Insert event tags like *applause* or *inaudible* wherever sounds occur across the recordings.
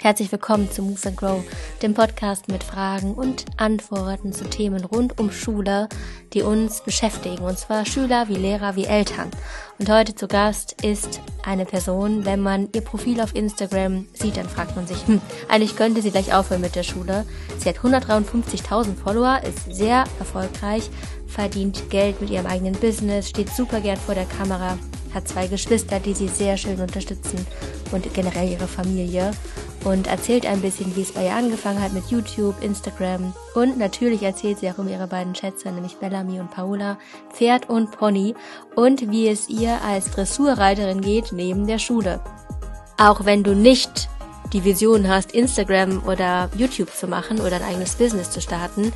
Herzlich willkommen zu Move and Grow, dem Podcast mit Fragen und Antworten zu Themen rund um Schule, die uns beschäftigen, und zwar Schüler wie Lehrer wie Eltern. Und heute zu Gast ist eine Person, wenn man ihr Profil auf Instagram sieht, dann fragt man sich, hm, eigentlich könnte sie gleich aufhören mit der Schule. Sie hat 153.000 Follower, ist sehr erfolgreich, verdient Geld mit ihrem eigenen Business, steht super gern vor der Kamera, hat zwei Geschwister, die sie sehr schön unterstützen und generell ihre Familie und erzählt ein bisschen, wie es bei ihr angefangen hat mit YouTube, Instagram und natürlich erzählt sie auch um ihre beiden Schätze, nämlich Bellamy und Paola, Pferd und Pony und wie es ihr als Dressurreiterin geht neben der Schule. Auch wenn du nicht die Vision hast, Instagram oder YouTube zu machen oder ein eigenes Business zu starten,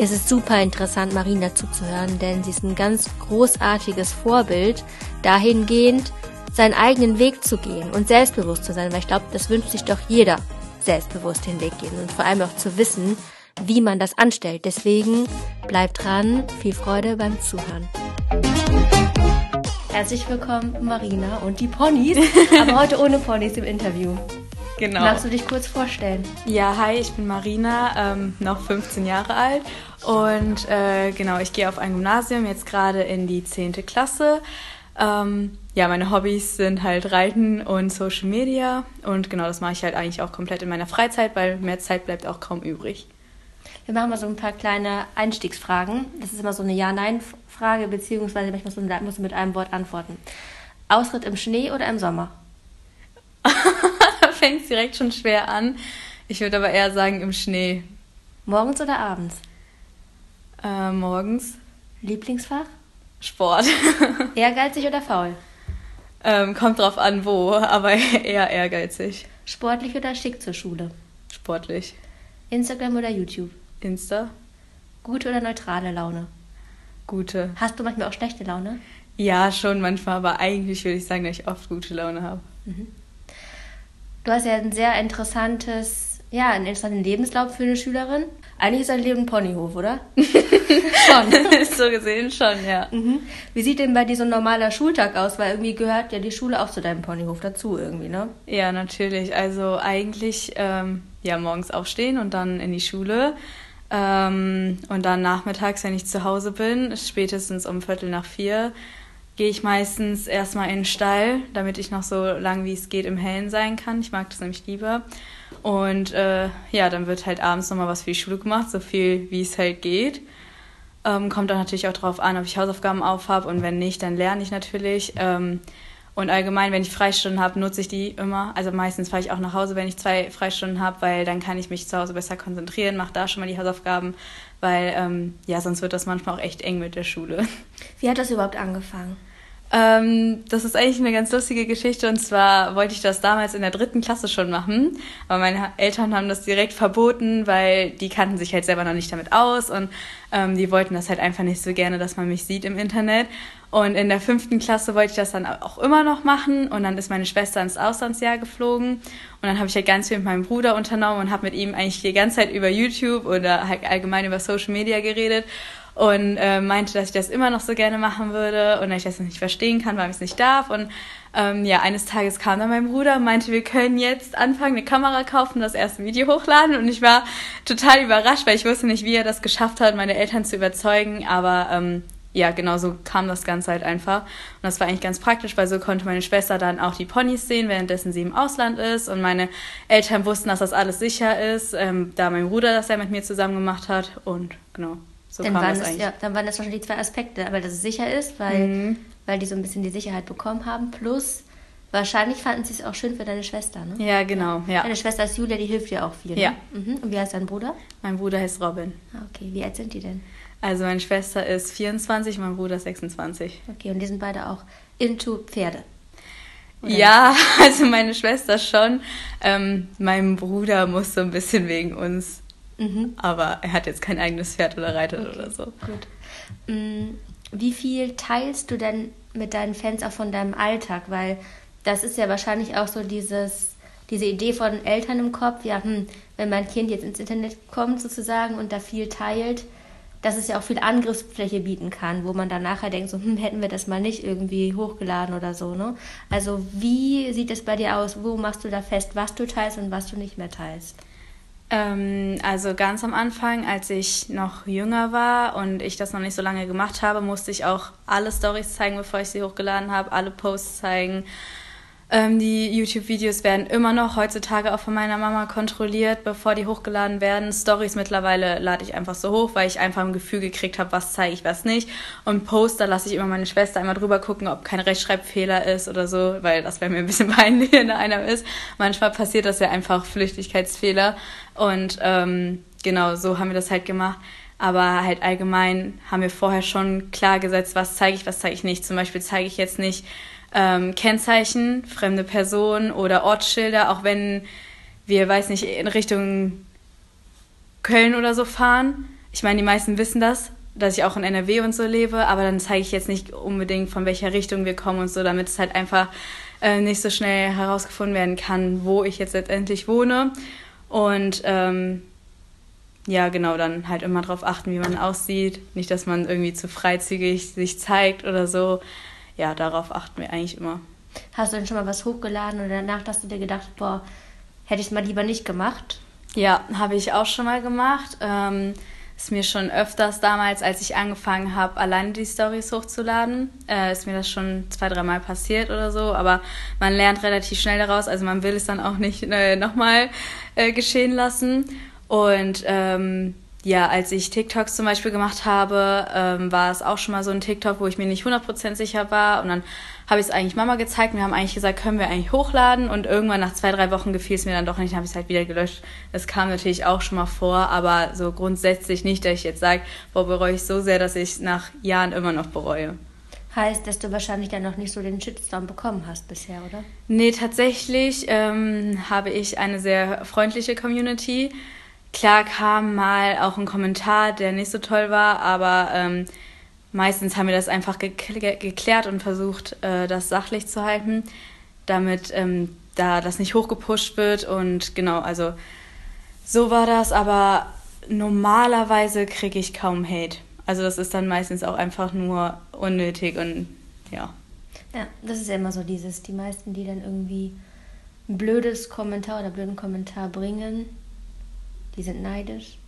ist es super interessant, Marina zuzuhören, denn sie ist ein ganz großartiges Vorbild dahingehend, seinen eigenen Weg zu gehen und selbstbewusst zu sein, weil ich glaube, das wünscht sich doch jeder, selbstbewusst den Weg gehen und vor allem auch zu wissen, wie man das anstellt. Deswegen bleibt dran, viel Freude beim Zuhören. Herzlich willkommen, Marina und die Ponys, *laughs* aber heute ohne Ponys im Interview. Genau. Magst du dich kurz vorstellen? Ja, hi, ich bin Marina, ähm, noch 15 Jahre alt und äh, genau, ich gehe auf ein Gymnasium, jetzt gerade in die 10. Klasse. Ähm, ja, meine Hobbys sind halt Reiten und Social Media. Und genau, das mache ich halt eigentlich auch komplett in meiner Freizeit, weil mehr Zeit bleibt auch kaum übrig. Wir machen mal so ein paar kleine Einstiegsfragen. Das ist immer so eine Ja-Nein-Frage, beziehungsweise manchmal musst du mit einem Wort antworten. Ausritt im Schnee oder im Sommer? *laughs* fängt es direkt schon schwer an. Ich würde aber eher sagen im Schnee. Morgens oder abends? Äh, morgens. Lieblingsfach? Sport. *laughs* Ehrgeizig oder faul? Ähm, kommt drauf an, wo, aber *laughs* eher ehrgeizig. Sportlich oder schick zur Schule? Sportlich. Instagram oder YouTube? Insta. Gute oder neutrale Laune? Gute. Hast du manchmal auch schlechte Laune? Ja, schon manchmal, aber eigentlich würde ich sagen, dass ich oft gute Laune habe. Mhm. Du hast ja ein sehr interessantes, ja, einen interessanten Lebenslauf für eine Schülerin. Eigentlich ist dein Leben ein Ponyhof, oder? *laughs* schon. *laughs* so gesehen schon, ja. Mhm. Wie sieht denn bei dir so ein normaler Schultag aus? Weil irgendwie gehört ja die Schule auch zu deinem Ponyhof dazu irgendwie, ne? Ja, natürlich. Also eigentlich ähm, ja morgens aufstehen und dann in die Schule. Ähm, und dann nachmittags, wenn ich zu Hause bin, spätestens um Viertel nach vier, gehe ich meistens erstmal in den Stall, damit ich noch so lang wie es geht im Hellen sein kann. Ich mag das nämlich lieber. Und äh, ja, dann wird halt abends nochmal was für die Schule gemacht, so viel wie es halt geht. Ähm, kommt dann natürlich auch darauf an, ob ich Hausaufgaben aufhab und wenn nicht, dann lerne ich natürlich. Ähm, und allgemein, wenn ich Freistunden habe, nutze ich die immer. Also meistens fahre ich auch nach Hause, wenn ich zwei Freistunden habe, weil dann kann ich mich zu Hause besser konzentrieren, mache da schon mal die Hausaufgaben, weil ähm, ja, sonst wird das manchmal auch echt eng mit der Schule. *laughs* Wie hat das überhaupt angefangen? Ähm, das ist eigentlich eine ganz lustige Geschichte und zwar wollte ich das damals in der dritten Klasse schon machen, aber meine Eltern haben das direkt verboten, weil die kannten sich halt selber noch nicht damit aus und ähm, die wollten das halt einfach nicht so gerne, dass man mich sieht im Internet. Und in der fünften Klasse wollte ich das dann auch immer noch machen und dann ist meine Schwester ins Auslandsjahr geflogen und dann habe ich halt ganz viel mit meinem Bruder unternommen und habe mit ihm eigentlich die ganze Zeit über YouTube oder halt allgemein über Social Media geredet und äh, meinte, dass ich das immer noch so gerne machen würde und dass ich das nicht verstehen kann, weil ich es nicht darf. Und ähm, ja, eines Tages kam dann mein Bruder und meinte, wir können jetzt anfangen, eine Kamera kaufen, das erste Video hochladen. Und ich war total überrascht, weil ich wusste nicht, wie er das geschafft hat, meine Eltern zu überzeugen. Aber ähm, ja, genau so kam das Ganze halt einfach. Und das war eigentlich ganz praktisch, weil so konnte meine Schwester dann auch die Ponys sehen, währenddessen sie im Ausland ist. Und meine Eltern wussten, dass das alles sicher ist, ähm, da mein Bruder das ja mit mir zusammen gemacht hat. Und genau. So dann, waren das, ja, dann waren das wahrscheinlich die zwei Aspekte, aber dass es sicher ist, weil, mhm. weil die so ein bisschen die Sicherheit bekommen haben. Plus, wahrscheinlich fanden sie es auch schön für deine Schwester, ne? Ja, genau. Ja. Deine Schwester ist Julia, die hilft dir auch viel. Ne? Ja. Mhm. Und wie heißt dein Bruder? Mein Bruder heißt Robin. Ah, okay, wie alt sind die denn? Also meine Schwester ist 24, mein Bruder ist 26. Okay, und die sind beide auch into Pferde. Oder ja, *laughs* also meine Schwester schon. Ähm, mein Bruder muss so ein bisschen wegen uns Mhm. Aber er hat jetzt kein eigenes Pferd oder reitet okay, oder so. Gut. Mm, wie viel teilst du denn mit deinen Fans auch von deinem Alltag? Weil das ist ja wahrscheinlich auch so dieses, diese Idee von Eltern im Kopf, ja, hm, wenn mein Kind jetzt ins Internet kommt sozusagen und da viel teilt, dass es ja auch viel Angriffsfläche bieten kann, wo man dann nachher denkt, so, hm, hätten wir das mal nicht irgendwie hochgeladen oder so, ne? Also wie sieht es bei dir aus? Wo machst du da fest, was du teilst und was du nicht mehr teilst? Ähm, also ganz am Anfang, als ich noch jünger war und ich das noch nicht so lange gemacht habe, musste ich auch alle Stories zeigen, bevor ich sie hochgeladen habe, alle Posts zeigen ähm, die YouTube-Videos werden immer noch heutzutage auch von meiner Mama kontrolliert, bevor die hochgeladen werden. Stories mittlerweile lade ich einfach so hoch, weil ich einfach ein Gefühl gekriegt habe, was zeige ich, was nicht. Und Poster lasse ich immer meine Schwester einmal drüber gucken, ob kein Rechtschreibfehler ist oder so, weil das wäre mir ein bisschen *laughs* peinlich, wenn da einer ist. Manchmal passiert das ja einfach Flüchtigkeitsfehler. Und ähm, genau, so haben wir das halt gemacht. Aber halt allgemein haben wir vorher schon klar gesetzt, was zeige ich, was zeige ich nicht. Zum Beispiel zeige ich jetzt nicht ähm, Kennzeichen, fremde Personen oder Ortsschilder, auch wenn wir, weiß nicht, in Richtung Köln oder so fahren. Ich meine, die meisten wissen das, dass ich auch in NRW und so lebe, aber dann zeige ich jetzt nicht unbedingt, von welcher Richtung wir kommen und so, damit es halt einfach äh, nicht so schnell herausgefunden werden kann, wo ich jetzt letztendlich wohne. Und ähm, ja, genau, dann halt immer darauf achten, wie man aussieht. Nicht, dass man irgendwie zu freizügig sich zeigt oder so ja, darauf achten wir eigentlich immer. Hast du denn schon mal was hochgeladen oder danach hast du dir gedacht, boah, hätte ich es mal lieber nicht gemacht? Ja, habe ich auch schon mal gemacht. Ähm, ist mir schon öfters damals, als ich angefangen habe, alleine die Stories hochzuladen, äh, ist mir das schon zwei, dreimal passiert oder so. Aber man lernt relativ schnell daraus, also man will es dann auch nicht äh, nochmal äh, geschehen lassen. Und ähm, ja, als ich TikToks zum Beispiel gemacht habe, ähm, war es auch schon mal so ein TikTok, wo ich mir nicht 100% sicher war. Und dann habe ich es eigentlich Mama gezeigt. Wir haben eigentlich gesagt, können wir eigentlich hochladen? Und irgendwann nach zwei, drei Wochen gefiel es mir dann doch nicht, habe ich es halt wieder gelöscht. Das kam natürlich auch schon mal vor, aber so grundsätzlich nicht, dass ich jetzt sage, boah, bereue ich so sehr, dass ich nach Jahren immer noch bereue. Heißt, dass du wahrscheinlich dann noch nicht so den Shitstorm bekommen hast bisher, oder? Nee, tatsächlich ähm, habe ich eine sehr freundliche Community Klar kam mal auch ein Kommentar, der nicht so toll war, aber ähm, meistens haben wir das einfach geklärt und versucht, äh, das sachlich zu halten, damit ähm, da das nicht hochgepusht wird. Und genau, also so war das, aber normalerweise kriege ich kaum Hate. Also das ist dann meistens auch einfach nur unnötig und ja. Ja, das ist ja immer so dieses, die meisten, die dann irgendwie ein blödes Kommentar oder blöden Kommentar bringen, die sind neidisch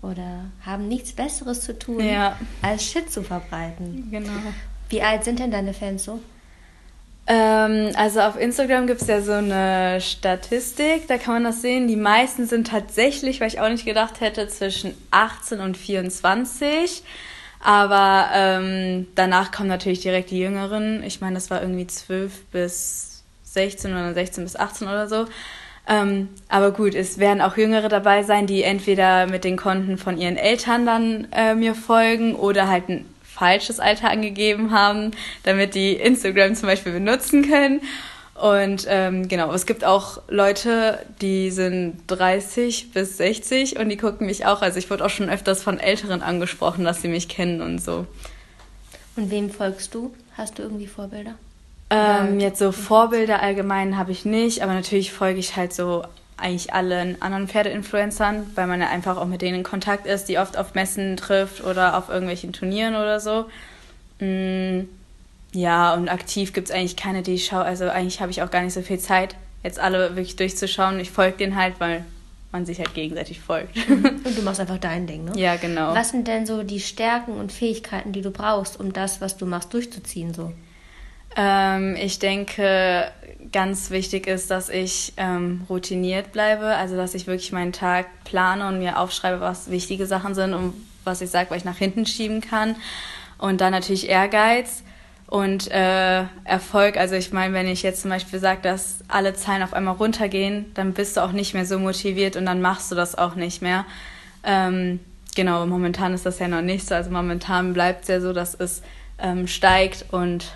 oder haben nichts Besseres zu tun, ja. als Shit zu verbreiten. Genau. Wie alt sind denn deine Fans so? Ähm, also auf Instagram gibt es ja so eine Statistik, da kann man das sehen. Die meisten sind tatsächlich, weil ich auch nicht gedacht hätte, zwischen 18 und 24. Aber ähm, danach kommen natürlich direkt die Jüngeren. Ich meine, das war irgendwie 12 bis 16 oder 16 bis 18 oder so. Ähm, aber gut, es werden auch Jüngere dabei sein, die entweder mit den Konten von ihren Eltern dann äh, mir folgen oder halt ein falsches Alter angegeben haben, damit die Instagram zum Beispiel benutzen können. Und ähm, genau, es gibt auch Leute, die sind 30 bis 60 und die gucken mich auch. Also ich wurde auch schon öfters von Älteren angesprochen, dass sie mich kennen und so. Und wem folgst du? Hast du irgendwie Vorbilder? Ähm, jetzt so Vorbilder allgemein habe ich nicht, aber natürlich folge ich halt so eigentlich allen anderen Pferdeinfluencern, weil man ja einfach auch mit denen in Kontakt ist, die oft auf Messen trifft oder auf irgendwelchen Turnieren oder so. Mm, ja, und aktiv gibt es eigentlich keine, die ich schaue. Also eigentlich habe ich auch gar nicht so viel Zeit, jetzt alle wirklich durchzuschauen. Ich folge denen halt, weil man sich halt gegenseitig folgt. Und du machst einfach dein Ding, ne? Ja, genau. Was sind denn so die Stärken und Fähigkeiten, die du brauchst, um das, was du machst, durchzuziehen so? Ähm, ich denke, ganz wichtig ist, dass ich ähm, routiniert bleibe, also dass ich wirklich meinen Tag plane und mir aufschreibe, was wichtige Sachen sind und was ich sage, was ich nach hinten schieben kann. Und dann natürlich Ehrgeiz und äh, Erfolg. Also ich meine, wenn ich jetzt zum Beispiel sage, dass alle Zahlen auf einmal runtergehen, dann bist du auch nicht mehr so motiviert und dann machst du das auch nicht mehr. Ähm, genau, momentan ist das ja noch nicht so. Also momentan bleibt es ja so, dass es ähm, steigt und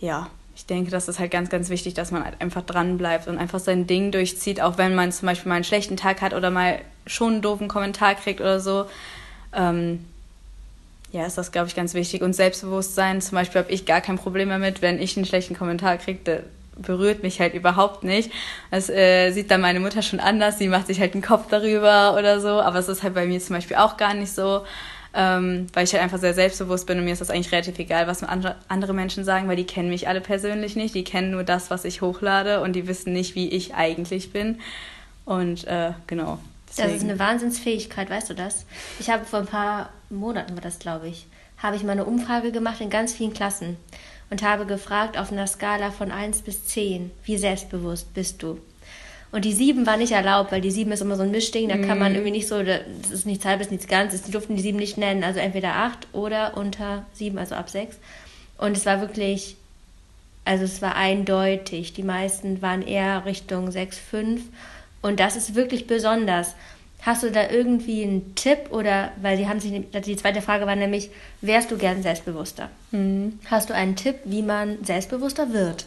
ja, ich denke, das ist halt ganz, ganz wichtig, dass man halt einfach dran bleibt und einfach sein Ding durchzieht, auch wenn man zum Beispiel mal einen schlechten Tag hat oder mal schon einen doofen Kommentar kriegt oder so. Ähm, ja, ist das, glaube ich, ganz wichtig. Und Selbstbewusstsein, zum Beispiel habe ich gar kein Problem damit, wenn ich einen schlechten Kommentar kriege, berührt mich halt überhaupt nicht. Das äh, sieht dann meine Mutter schon anders, sie macht sich halt einen Kopf darüber oder so, aber es ist halt bei mir zum Beispiel auch gar nicht so. Ähm, weil ich halt einfach sehr selbstbewusst bin und mir ist das eigentlich relativ egal, was andere Menschen sagen, weil die kennen mich alle persönlich nicht, die kennen nur das, was ich hochlade und die wissen nicht, wie ich eigentlich bin. Und äh, genau. Deswegen. Das ist eine Wahnsinnsfähigkeit, weißt du das? Ich habe vor ein paar Monaten, war das glaube ich, habe ich mal eine Umfrage gemacht in ganz vielen Klassen und habe gefragt auf einer Skala von 1 bis 10, wie selbstbewusst bist du? Und die 7 war nicht erlaubt, weil die 7 ist immer so ein Mischding, da kann man mhm. irgendwie nicht so, das ist nichts halbes, nichts ganzes, die durften die 7 nicht nennen, also entweder 8 oder unter 7, also ab 6. Und es war wirklich, also es war eindeutig, die meisten waren eher Richtung 6, 5 und das ist wirklich besonders. Hast du da irgendwie einen Tipp oder, weil die haben sich, die zweite Frage war nämlich, wärst du gern selbstbewusster? Mhm. Hast du einen Tipp, wie man selbstbewusster wird?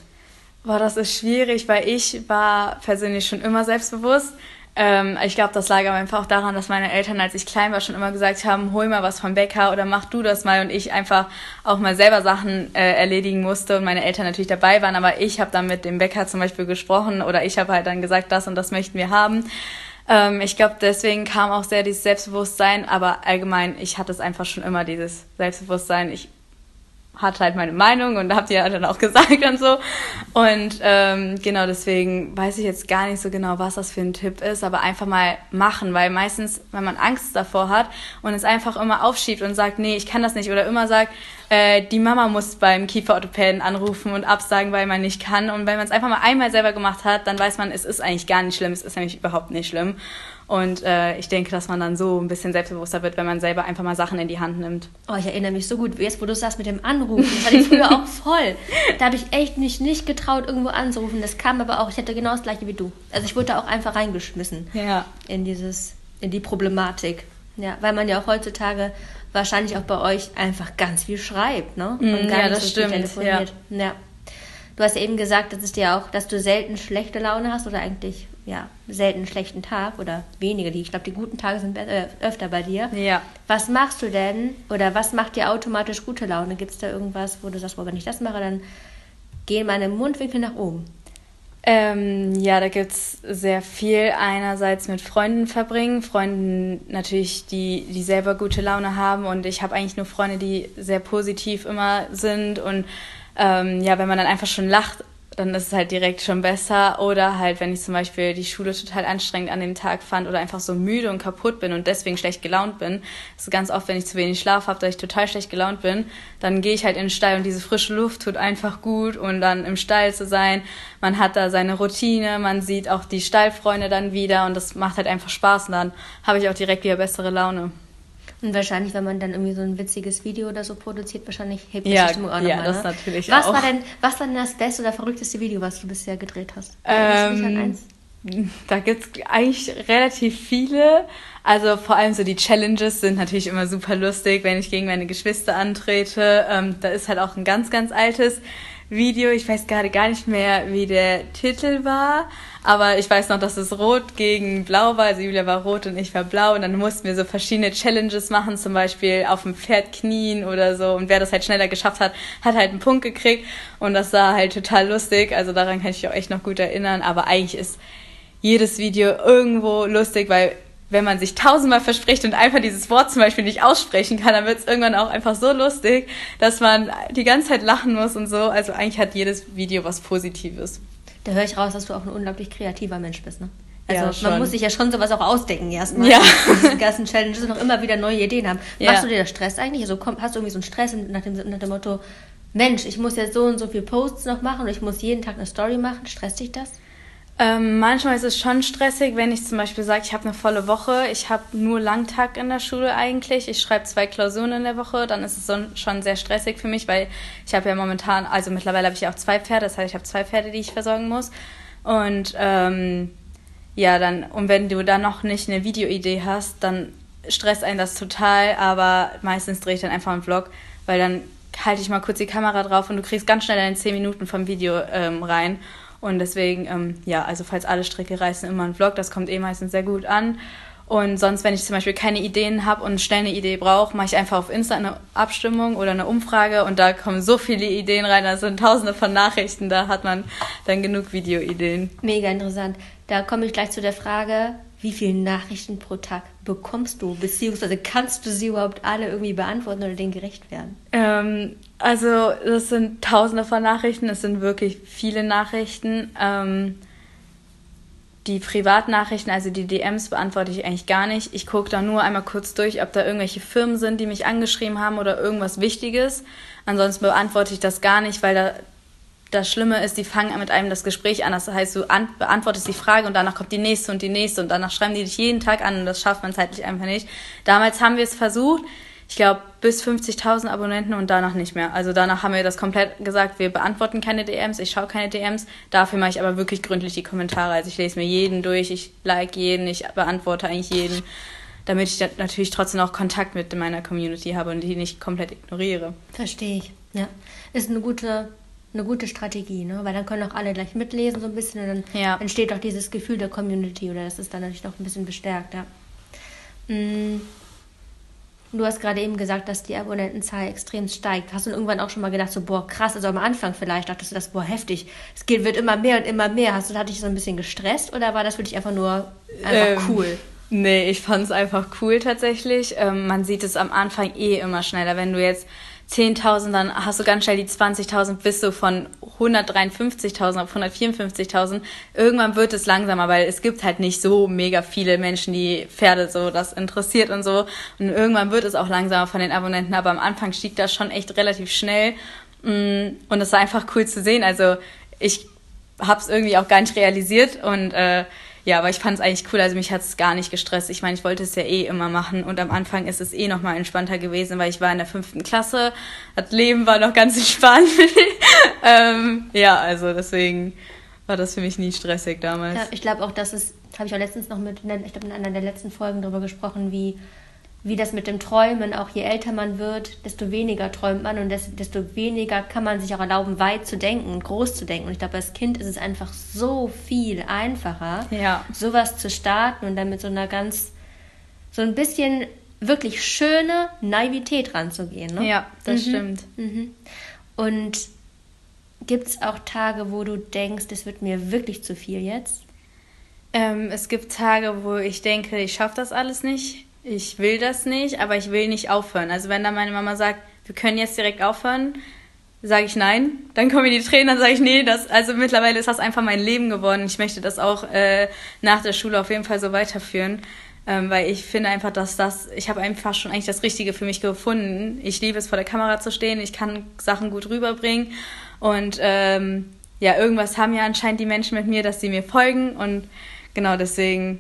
Boah, das ist schwierig, weil ich war persönlich schon immer selbstbewusst. Ähm, ich glaube, das lag aber einfach auch daran, dass meine Eltern, als ich klein war, schon immer gesagt haben, hol mal was vom Bäcker oder mach du das mal und ich einfach auch mal selber Sachen äh, erledigen musste und meine Eltern natürlich dabei waren, aber ich habe dann mit dem Bäcker zum Beispiel gesprochen oder ich habe halt dann gesagt, das und das möchten wir haben. Ähm, ich glaube, deswegen kam auch sehr dieses Selbstbewusstsein, aber allgemein, ich hatte es einfach schon immer, dieses Selbstbewusstsein. Ich hatte halt meine Meinung und habt ihr dann auch *laughs* gesagt und so. Und ähm, genau deswegen weiß ich jetzt gar nicht so genau, was das für ein Tipp ist, aber einfach mal machen, weil meistens, wenn man Angst davor hat und es einfach immer aufschiebt und sagt, nee, ich kann das nicht oder immer sagt, äh, die Mama muss beim Kieferorthopäden anrufen und absagen, weil man nicht kann. Und wenn man es einfach mal einmal selber gemacht hat, dann weiß man, es ist eigentlich gar nicht schlimm, es ist nämlich überhaupt nicht schlimm. Und äh, ich denke, dass man dann so ein bisschen selbstbewusster wird, wenn man selber einfach mal Sachen in die Hand nimmt. Oh, ich erinnere mich so gut. Jetzt, wo du sagst mit dem Anrufen, das hatte ich früher auch voll. Da habe ich echt mich nicht getraut, irgendwo anzurufen. Das kam aber auch, ich hatte genau das gleiche wie du. Also ich wurde da auch einfach reingeschmissen. Ja. In dieses, in die Problematik. Ja, weil man ja auch heutzutage wahrscheinlich auch bei euch einfach ganz viel schreibt, ne? Und mm, gar ja, nicht das so stimmt. telefoniert. Ja. ja. Du hast ja eben gesagt, dass es dir auch, dass du selten schlechte Laune hast oder eigentlich ja selten einen schlechten Tag oder wenige. Die, ich glaube, die guten Tage sind äh, öfter bei dir. Ja. Was machst du denn oder was macht dir automatisch gute Laune? Gibt es da irgendwas, wo du sagst, wenn ich das mache, dann gehen meine Mundwinkel nach oben? Ähm, ja, da gibt es sehr viel. Einerseits mit Freunden verbringen, Freunden natürlich, die, die selber gute Laune haben und ich habe eigentlich nur Freunde, die sehr positiv immer sind und ähm, ja, wenn man dann einfach schon lacht, dann ist es halt direkt schon besser. Oder halt, wenn ich zum Beispiel die Schule total anstrengend an dem Tag fand oder einfach so müde und kaputt bin und deswegen schlecht gelaunt bin. Das ist ganz oft, wenn ich zu wenig Schlaf habe, dass ich total schlecht gelaunt bin. Dann gehe ich halt in den Stall und diese frische Luft tut einfach gut und dann im Stall zu sein. Man hat da seine Routine, man sieht auch die Stallfreunde dann wieder und das macht halt einfach Spaß und dann habe ich auch direkt wieder bessere Laune. Und wahrscheinlich, wenn man dann irgendwie so ein witziges Video oder so produziert, wahrscheinlich hebt ja, die Stimmung auch Ja, das ne? natürlich was auch. War denn, was war denn das beste oder verrückteste Video, was du bisher gedreht hast? Ähm, da gibt es eigentlich relativ viele. Also vor allem so die Challenges sind natürlich immer super lustig, wenn ich gegen meine Geschwister antrete. Ähm, da ist halt auch ein ganz, ganz altes Video. Ich weiß gerade gar nicht mehr, wie der Titel war. Aber ich weiß noch, dass es rot gegen blau war. Also Julia war rot und ich war blau. Und dann mussten wir so verschiedene Challenges machen, zum Beispiel auf dem Pferd knien oder so. Und wer das halt schneller geschafft hat, hat halt einen Punkt gekriegt. Und das war halt total lustig. Also daran kann ich mich auch echt noch gut erinnern. Aber eigentlich ist jedes Video irgendwo lustig, weil wenn man sich tausendmal verspricht und einfach dieses Wort zum Beispiel nicht aussprechen kann, dann wird es irgendwann auch einfach so lustig, dass man die ganze Zeit lachen muss und so. Also eigentlich hat jedes Video was Positives. Da höre ich raus, dass du auch ein unglaublich kreativer Mensch bist, ne? Also ja, man muss sich ja schon sowas auch ausdenken erstmal. Ja. *laughs* Diese ganzen Challenges und auch immer wieder neue Ideen haben. Ja. Machst du dir das Stress eigentlich? Also komm, hast du irgendwie so einen Stress nach dem, nach dem Motto, Mensch, ich muss jetzt so und so viele Posts noch machen und ich muss jeden Tag eine Story machen. Stresst dich das? Ähm, manchmal ist es schon stressig, wenn ich zum Beispiel sage, ich habe eine volle Woche, ich habe nur Langtag in der Schule eigentlich, ich schreibe zwei Klausuren in der Woche, dann ist es so, schon sehr stressig für mich, weil ich habe ja momentan, also mittlerweile habe ich ja auch zwei Pferde, das heißt, ich habe zwei Pferde, die ich versorgen muss. Und ähm, ja, dann, und wenn du dann noch nicht eine Videoidee hast, dann stresst einen das total, aber meistens drehe ich dann einfach einen Vlog, weil dann halte ich mal kurz die Kamera drauf und du kriegst ganz schnell deine 10 Minuten vom Video ähm, rein. Und deswegen, ähm, ja, also falls alle Stricke reißen, immer ein Vlog, das kommt eh meistens sehr gut an. Und sonst, wenn ich zum Beispiel keine Ideen habe und schnell eine Idee brauche, mache ich einfach auf Insta eine Abstimmung oder eine Umfrage und da kommen so viele Ideen rein. Da sind tausende von Nachrichten, da hat man dann genug Videoideen. Mega interessant. Da komme ich gleich zu der Frage, wie viele Nachrichten pro Tag bekommst du? Beziehungsweise kannst du sie überhaupt alle irgendwie beantworten oder denen gerecht werden? Ähm, also, das sind tausende von Nachrichten, es sind wirklich viele Nachrichten. Ähm, die Privatnachrichten, also die DMs, beantworte ich eigentlich gar nicht. Ich gucke da nur einmal kurz durch, ob da irgendwelche Firmen sind, die mich angeschrieben haben oder irgendwas Wichtiges. Ansonsten beantworte ich das gar nicht, weil da das Schlimme ist, die fangen mit einem das Gespräch an. Das heißt, du beantwortest die Frage und danach kommt die nächste und die nächste und danach schreiben die dich jeden Tag an und das schafft man zeitlich einfach nicht. Damals haben wir es versucht ich glaube, bis 50.000 Abonnenten und danach nicht mehr. Also danach haben wir das komplett gesagt, wir beantworten keine DMs, ich schaue keine DMs. Dafür mache ich aber wirklich gründlich die Kommentare. Also ich lese mir jeden durch, ich like jeden, ich beantworte eigentlich jeden, damit ich natürlich trotzdem auch Kontakt mit meiner Community habe und die nicht komplett ignoriere. Verstehe ich, ja. Ist eine gute, eine gute Strategie, ne? Weil dann können auch alle gleich mitlesen so ein bisschen und dann ja. entsteht auch dieses Gefühl der Community oder das ist dann natürlich noch ein bisschen bestärkt, ja. Mhm. Du hast gerade eben gesagt, dass die Abonnentenzahl extrem steigt. Hast du irgendwann auch schon mal gedacht, so, boah, krass, also am Anfang vielleicht dachtest du das, boah, heftig. Es geht, wird immer mehr und immer mehr. Hast du, hat dich so ein bisschen gestresst oder war das für dich einfach nur einfach ähm, cool? Nee, ich fand es einfach cool tatsächlich. Ähm, man sieht es am Anfang eh immer schneller. Wenn du jetzt 10.000, dann hast du ganz schnell die 20.000, bist du von 153.000 auf 154.000. Irgendwann wird es langsamer, weil es gibt halt nicht so mega viele Menschen, die Pferde so das interessiert und so. Und irgendwann wird es auch langsamer von den Abonnenten, aber am Anfang stieg das schon echt relativ schnell. Mm, und es war einfach cool zu sehen. Also ich habe es irgendwie auch gar nicht realisiert und äh, ja, aber ich fand es eigentlich cool. Also mich hat es gar nicht gestresst. Ich meine, ich wollte es ja eh immer machen und am Anfang ist es eh noch mal entspannter gewesen, weil ich war in der fünften Klasse. Das Leben war noch ganz *laughs* entspannt. ähm, ja, also deswegen war das für mich nie stressig damals. Ja, ich glaube auch, dass es, habe ich auch letztens noch mit, ich glaube in einer der letzten Folgen darüber gesprochen, wie wie das mit dem Träumen, auch je älter man wird, desto weniger träumt man und desto weniger kann man sich auch erlauben, weit zu denken, groß zu denken. Und ich glaube, als Kind ist es einfach so viel einfacher, ja. sowas zu starten und dann mit so einer ganz, so ein bisschen wirklich schöne Naivität ranzugehen. Ne? Ja, das mhm. stimmt. Mhm. Und gibt es auch Tage, wo du denkst, es wird mir wirklich zu viel jetzt? Ähm, es gibt Tage, wo ich denke, ich schaffe das alles nicht ich will das nicht, aber ich will nicht aufhören. Also wenn dann meine Mama sagt, wir können jetzt direkt aufhören, sage ich nein. Dann kommen die Tränen, dann sage ich nee. Das, also mittlerweile ist das einfach mein Leben geworden. Ich möchte das auch äh, nach der Schule auf jeden Fall so weiterführen. Ähm, weil ich finde einfach, dass das, ich habe einfach schon eigentlich das Richtige für mich gefunden. Ich liebe es, vor der Kamera zu stehen. Ich kann Sachen gut rüberbringen. Und ähm, ja, irgendwas haben ja anscheinend die Menschen mit mir, dass sie mir folgen. Und genau deswegen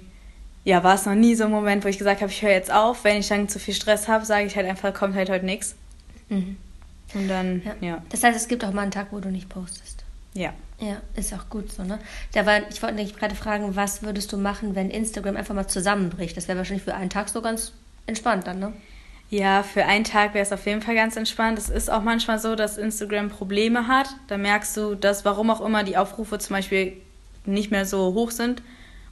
ja, war es noch nie so ein Moment, wo ich gesagt habe, ich höre jetzt auf. Wenn ich dann zu viel Stress habe, sage ich halt einfach, kommt halt heute nichts. Mhm. Und dann, ja. ja. Das heißt, es gibt auch mal einen Tag, wo du nicht postest. Ja. Ja, ist auch gut so, ne? Da war, ich wollte dich gerade fragen, was würdest du machen, wenn Instagram einfach mal zusammenbricht? Das wäre wahrscheinlich für einen Tag so ganz entspannt dann, ne? Ja, für einen Tag wäre es auf jeden Fall ganz entspannt. Es ist auch manchmal so, dass Instagram Probleme hat. Da merkst du, dass warum auch immer die Aufrufe zum Beispiel nicht mehr so hoch sind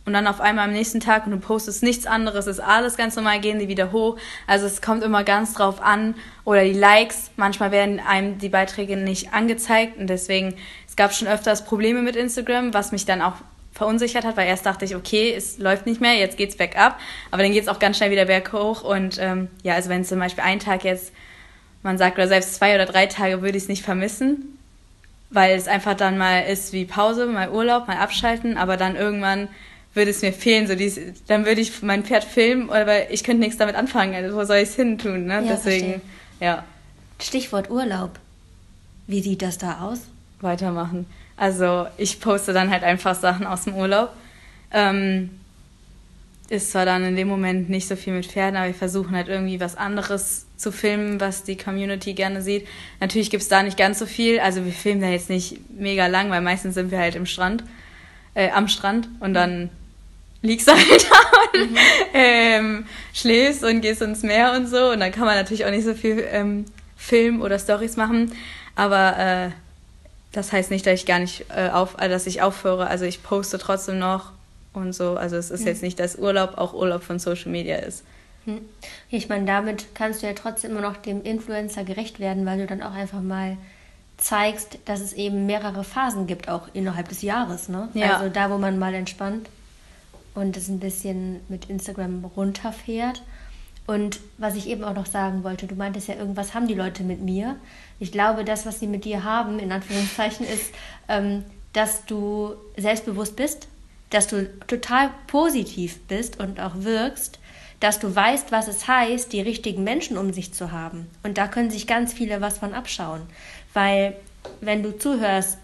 und dann auf einmal am nächsten Tag und du postest nichts anderes, ist alles ganz normal, gehen die wieder hoch. Also es kommt immer ganz drauf an. Oder die Likes, manchmal werden einem die Beiträge nicht angezeigt und deswegen, es gab schon öfters Probleme mit Instagram, was mich dann auch verunsichert hat, weil erst dachte ich, okay, es läuft nicht mehr, jetzt geht's bergab, aber dann geht's auch ganz schnell wieder berghoch und ähm, ja, also wenn zum Beispiel ein Tag jetzt, man sagt, oder selbst zwei oder drei Tage würde ich es nicht vermissen, weil es einfach dann mal ist wie Pause, mal Urlaub, mal abschalten, aber dann irgendwann würde es mir fehlen. So dies, dann würde ich mein Pferd filmen, aber ich könnte nichts damit anfangen. Also wo soll ich es hin tun? Ne? Ja, Deswegen, verstehe. ja. Stichwort Urlaub. Wie sieht das da aus? Weitermachen. Also ich poste dann halt einfach Sachen aus dem Urlaub. Ähm, ist zwar dann in dem Moment nicht so viel mit Pferden, aber wir versuchen halt irgendwie was anderes zu filmen, was die Community gerne sieht. Natürlich gibt es da nicht ganz so viel. Also wir filmen da jetzt nicht mega lang, weil meistens sind wir halt im Strand, äh, am Strand und dann liegst *laughs* halt da und mhm. ähm, schläfst und gehst ins Meer und so. Und dann kann man natürlich auch nicht so viel ähm, Film oder Stories machen. Aber äh, das heißt nicht, dass ich gar nicht äh, auf, äh, dass ich aufhöre. Also ich poste trotzdem noch und so. Also es ist mhm. jetzt nicht, dass Urlaub auch Urlaub von Social Media ist. Hm. Ich meine, damit kannst du ja trotzdem immer noch dem Influencer gerecht werden, weil du dann auch einfach mal zeigst, dass es eben mehrere Phasen gibt, auch innerhalb des Jahres. Ne? Ja. Also da, wo man mal entspannt und es ein bisschen mit Instagram runterfährt. Und was ich eben auch noch sagen wollte, du meintest ja, irgendwas haben die Leute mit mir. Ich glaube, das, was sie mit dir haben, in Anführungszeichen, ist, ähm, dass du selbstbewusst bist, dass du total positiv bist und auch wirkst dass du weißt, was es heißt, die richtigen Menschen um sich zu haben. Und da können sich ganz viele was von abschauen. Weil, wenn du zuhörst,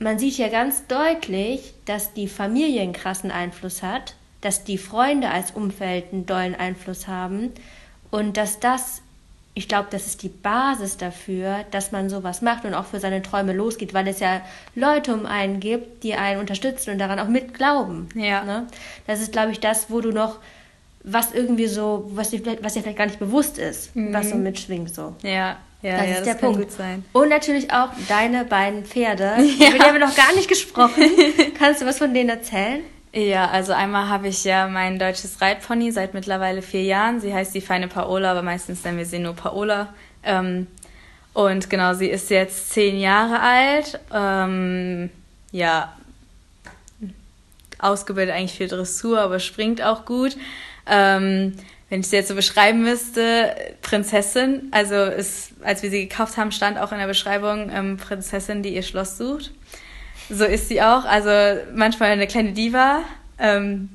man sieht ja ganz deutlich, dass die Familie einen krassen Einfluss hat, dass die Freunde als Umfeld einen dollen Einfluss haben und dass das, ich glaube, das ist die Basis dafür, dass man sowas macht und auch für seine Träume losgeht, weil es ja Leute um einen gibt, die einen unterstützen und daran auch mitglauben. Ja. Ne? Das ist, glaube ich, das, wo du noch was irgendwie so, was dir, was dir vielleicht gar nicht bewusst ist, mhm. was so mitschwingt so. Ja, ja, das ja, ist das der kann Punkt. Und natürlich auch deine beiden Pferde. Ja. *laughs* Über die haben wir noch gar nicht gesprochen. *laughs* Kannst du was von denen erzählen? Ja, also einmal habe ich ja mein deutsches Reitpony seit mittlerweile vier Jahren. Sie heißt die feine Paola, aber meistens nennen wir sie nur Paola. Ähm, und genau, sie ist jetzt zehn Jahre alt. Ähm, ja, ausgebildet eigentlich für Dressur, aber springt auch gut. Ähm, wenn ich sie jetzt so beschreiben müsste, Prinzessin. Also ist, als wir sie gekauft haben, stand auch in der Beschreibung ähm, Prinzessin, die ihr Schloss sucht. So ist sie auch. Also manchmal eine kleine Diva. Ähm,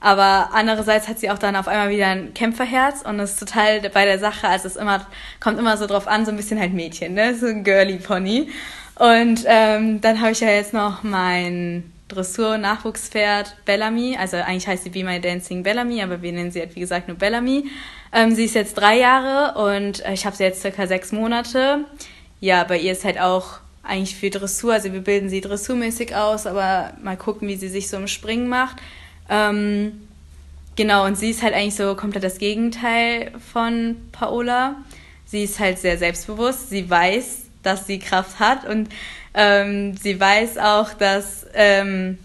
aber andererseits hat sie auch dann auf einmal wieder ein Kämpferherz und ist total bei der Sache. Also es immer, kommt immer so drauf an, so ein bisschen halt Mädchen, ne? So ein girly Pony. Und ähm, dann habe ich ja jetzt noch mein Dressur-Nachwuchspferd Bellamy. Also eigentlich heißt sie Be My Dancing Bellamy, aber wir nennen sie halt wie gesagt nur Bellamy. Ähm, sie ist jetzt drei Jahre und äh, ich habe sie jetzt circa sechs Monate. Ja, bei ihr ist halt auch eigentlich für Dressur, also wir bilden sie dressurmäßig aus, aber mal gucken, wie sie sich so im Springen macht. Ähm, genau, und sie ist halt eigentlich so komplett das Gegenteil von Paola. Sie ist halt sehr selbstbewusst, sie weiß, dass sie Kraft hat und ähm, sie weiß auch, dass ähm,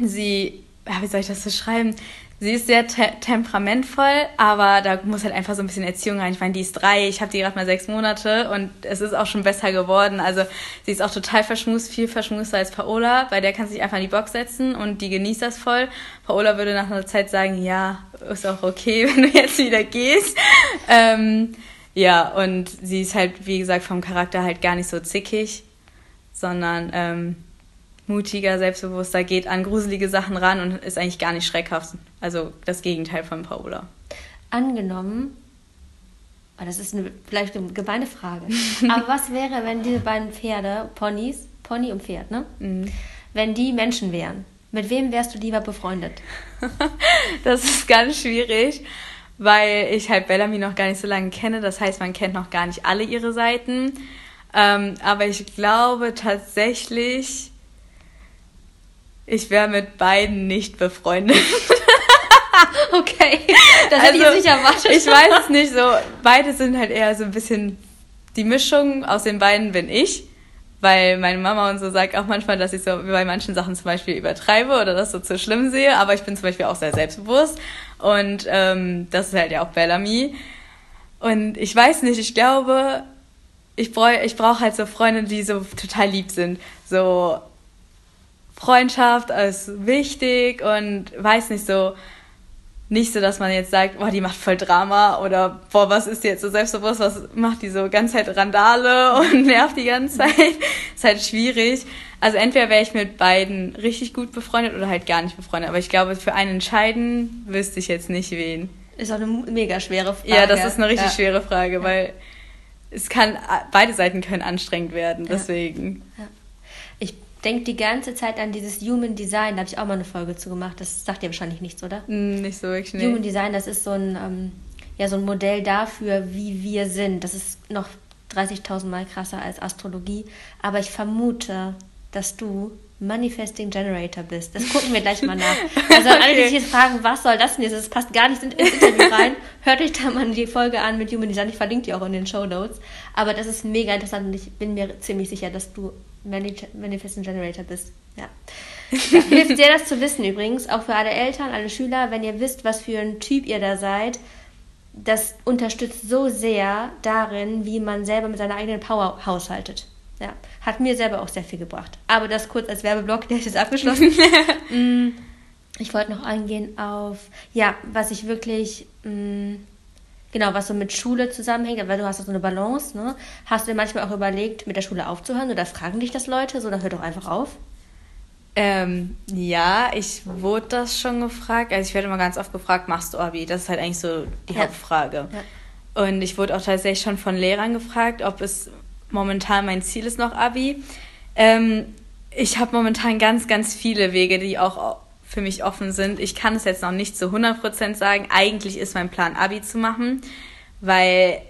sie, ja, wie soll ich das so schreiben? Sie ist sehr te temperamentvoll, aber da muss halt einfach so ein bisschen Erziehung rein. Ich meine, die ist drei, ich habe die gerade mal sechs Monate und es ist auch schon besser geworden. Also sie ist auch total verschmust, viel verschmuster als Paola. Bei der kann sich einfach in die Box setzen und die genießt das voll. Paola würde nach einer Zeit sagen, ja, ist auch okay, *laughs* wenn du jetzt wieder gehst. ähm, ja, und sie ist halt, wie gesagt, vom Charakter halt gar nicht so zickig sondern ähm, mutiger, selbstbewusster, geht an gruselige Sachen ran und ist eigentlich gar nicht schreckhaft. Also das Gegenteil von Paola. Angenommen, oh, das ist eine, vielleicht eine gemeine Frage, *laughs* aber was wäre, wenn diese beiden Pferde, Ponys, Pony und Pferd, ne? Mhm. Wenn die Menschen wären? Mit wem wärst du lieber befreundet? *laughs* das ist ganz schwierig, weil ich halt Bellamy noch gar nicht so lange kenne. Das heißt, man kennt noch gar nicht alle ihre Seiten. Ähm, aber ich glaube tatsächlich, ich wäre mit beiden nicht befreundet. *laughs* okay, das hätte also, ich sicher erwartet. Ich weiß es nicht so. Beide sind halt eher so ein bisschen die Mischung aus den beiden bin ich. Weil meine Mama und so sagt auch manchmal, dass ich so bei manchen Sachen zum Beispiel übertreibe oder das so zu schlimm sehe. Aber ich bin zum Beispiel auch sehr selbstbewusst. Und ähm, das ist halt ja auch Bellamy. Und ich weiß nicht, ich glaube, ich brauche ich brauch halt so Freunde, die so total lieb sind. So Freundschaft ist wichtig und weiß nicht so, nicht so, dass man jetzt sagt, boah, die macht voll Drama oder boah, was ist die jetzt so selbstbewusst, was macht die so ganz Zeit Randale *laughs* und nervt die ganze Zeit. *laughs* ist halt schwierig. Also entweder wäre ich mit beiden richtig gut befreundet oder halt gar nicht befreundet. Aber ich glaube, für einen entscheiden wüsste ich jetzt nicht wen. Ist auch eine mega schwere Frage. Ja, das ist eine richtig ja. schwere Frage, ja. weil es kann, beide Seiten können anstrengend werden, deswegen. Ja. Ich denke die ganze Zeit an dieses Human Design, da habe ich auch mal eine Folge zu gemacht. Das sagt dir wahrscheinlich nichts, oder? Mm, nicht so wirklich. Nee. Human Design, das ist so ein, ähm, ja, so ein Modell dafür, wie wir sind. Das ist noch 30.000 Mal krasser als Astrologie. Aber ich vermute, dass du Manifesting Generator bist. Das gucken wir gleich mal *laughs* nach. Also okay. alle, die sich jetzt fragen, was soll das denn jetzt? Das passt gar nicht ins Interview rein. Hört euch da mal die Folge an mit Human Design. Ich verlinke die auch in den Show Notes. Aber das ist mega interessant und ich bin mir ziemlich sicher, dass du Manifesting Generator bist. Ja. Hilft sehr, das zu wissen übrigens, auch für alle Eltern, alle Schüler, wenn ihr wisst, was für ein Typ ihr da seid. Das unterstützt so sehr darin, wie man selber mit seiner eigenen Power haushaltet. Ja, hat mir selber auch sehr viel gebracht. Aber das kurz als Werbeblock, der ist jetzt abgeschlossen. *laughs* Mm, ich wollte noch eingehen auf, ja, was ich wirklich, mh, mm, genau, was so mit Schule zusammenhängt, weil du hast so eine Balance, ne? Hast du dir manchmal auch überlegt, mit der Schule aufzuhören oder fragen dich das Leute, so, dann hör doch einfach auf? Ähm, ja, ich wurde das schon gefragt. Also ich werde immer ganz oft gefragt, machst du Abi? Das ist halt eigentlich so die ja. Hauptfrage. Ja. Und ich wurde auch tatsächlich schon von Lehrern gefragt, ob es momentan mein Ziel ist noch Abi. Ähm, ich habe momentan ganz, ganz viele Wege, die auch für mich offen sind. Ich kann es jetzt noch nicht zu 100% sagen. Eigentlich ist mein Plan, Abi zu machen, weil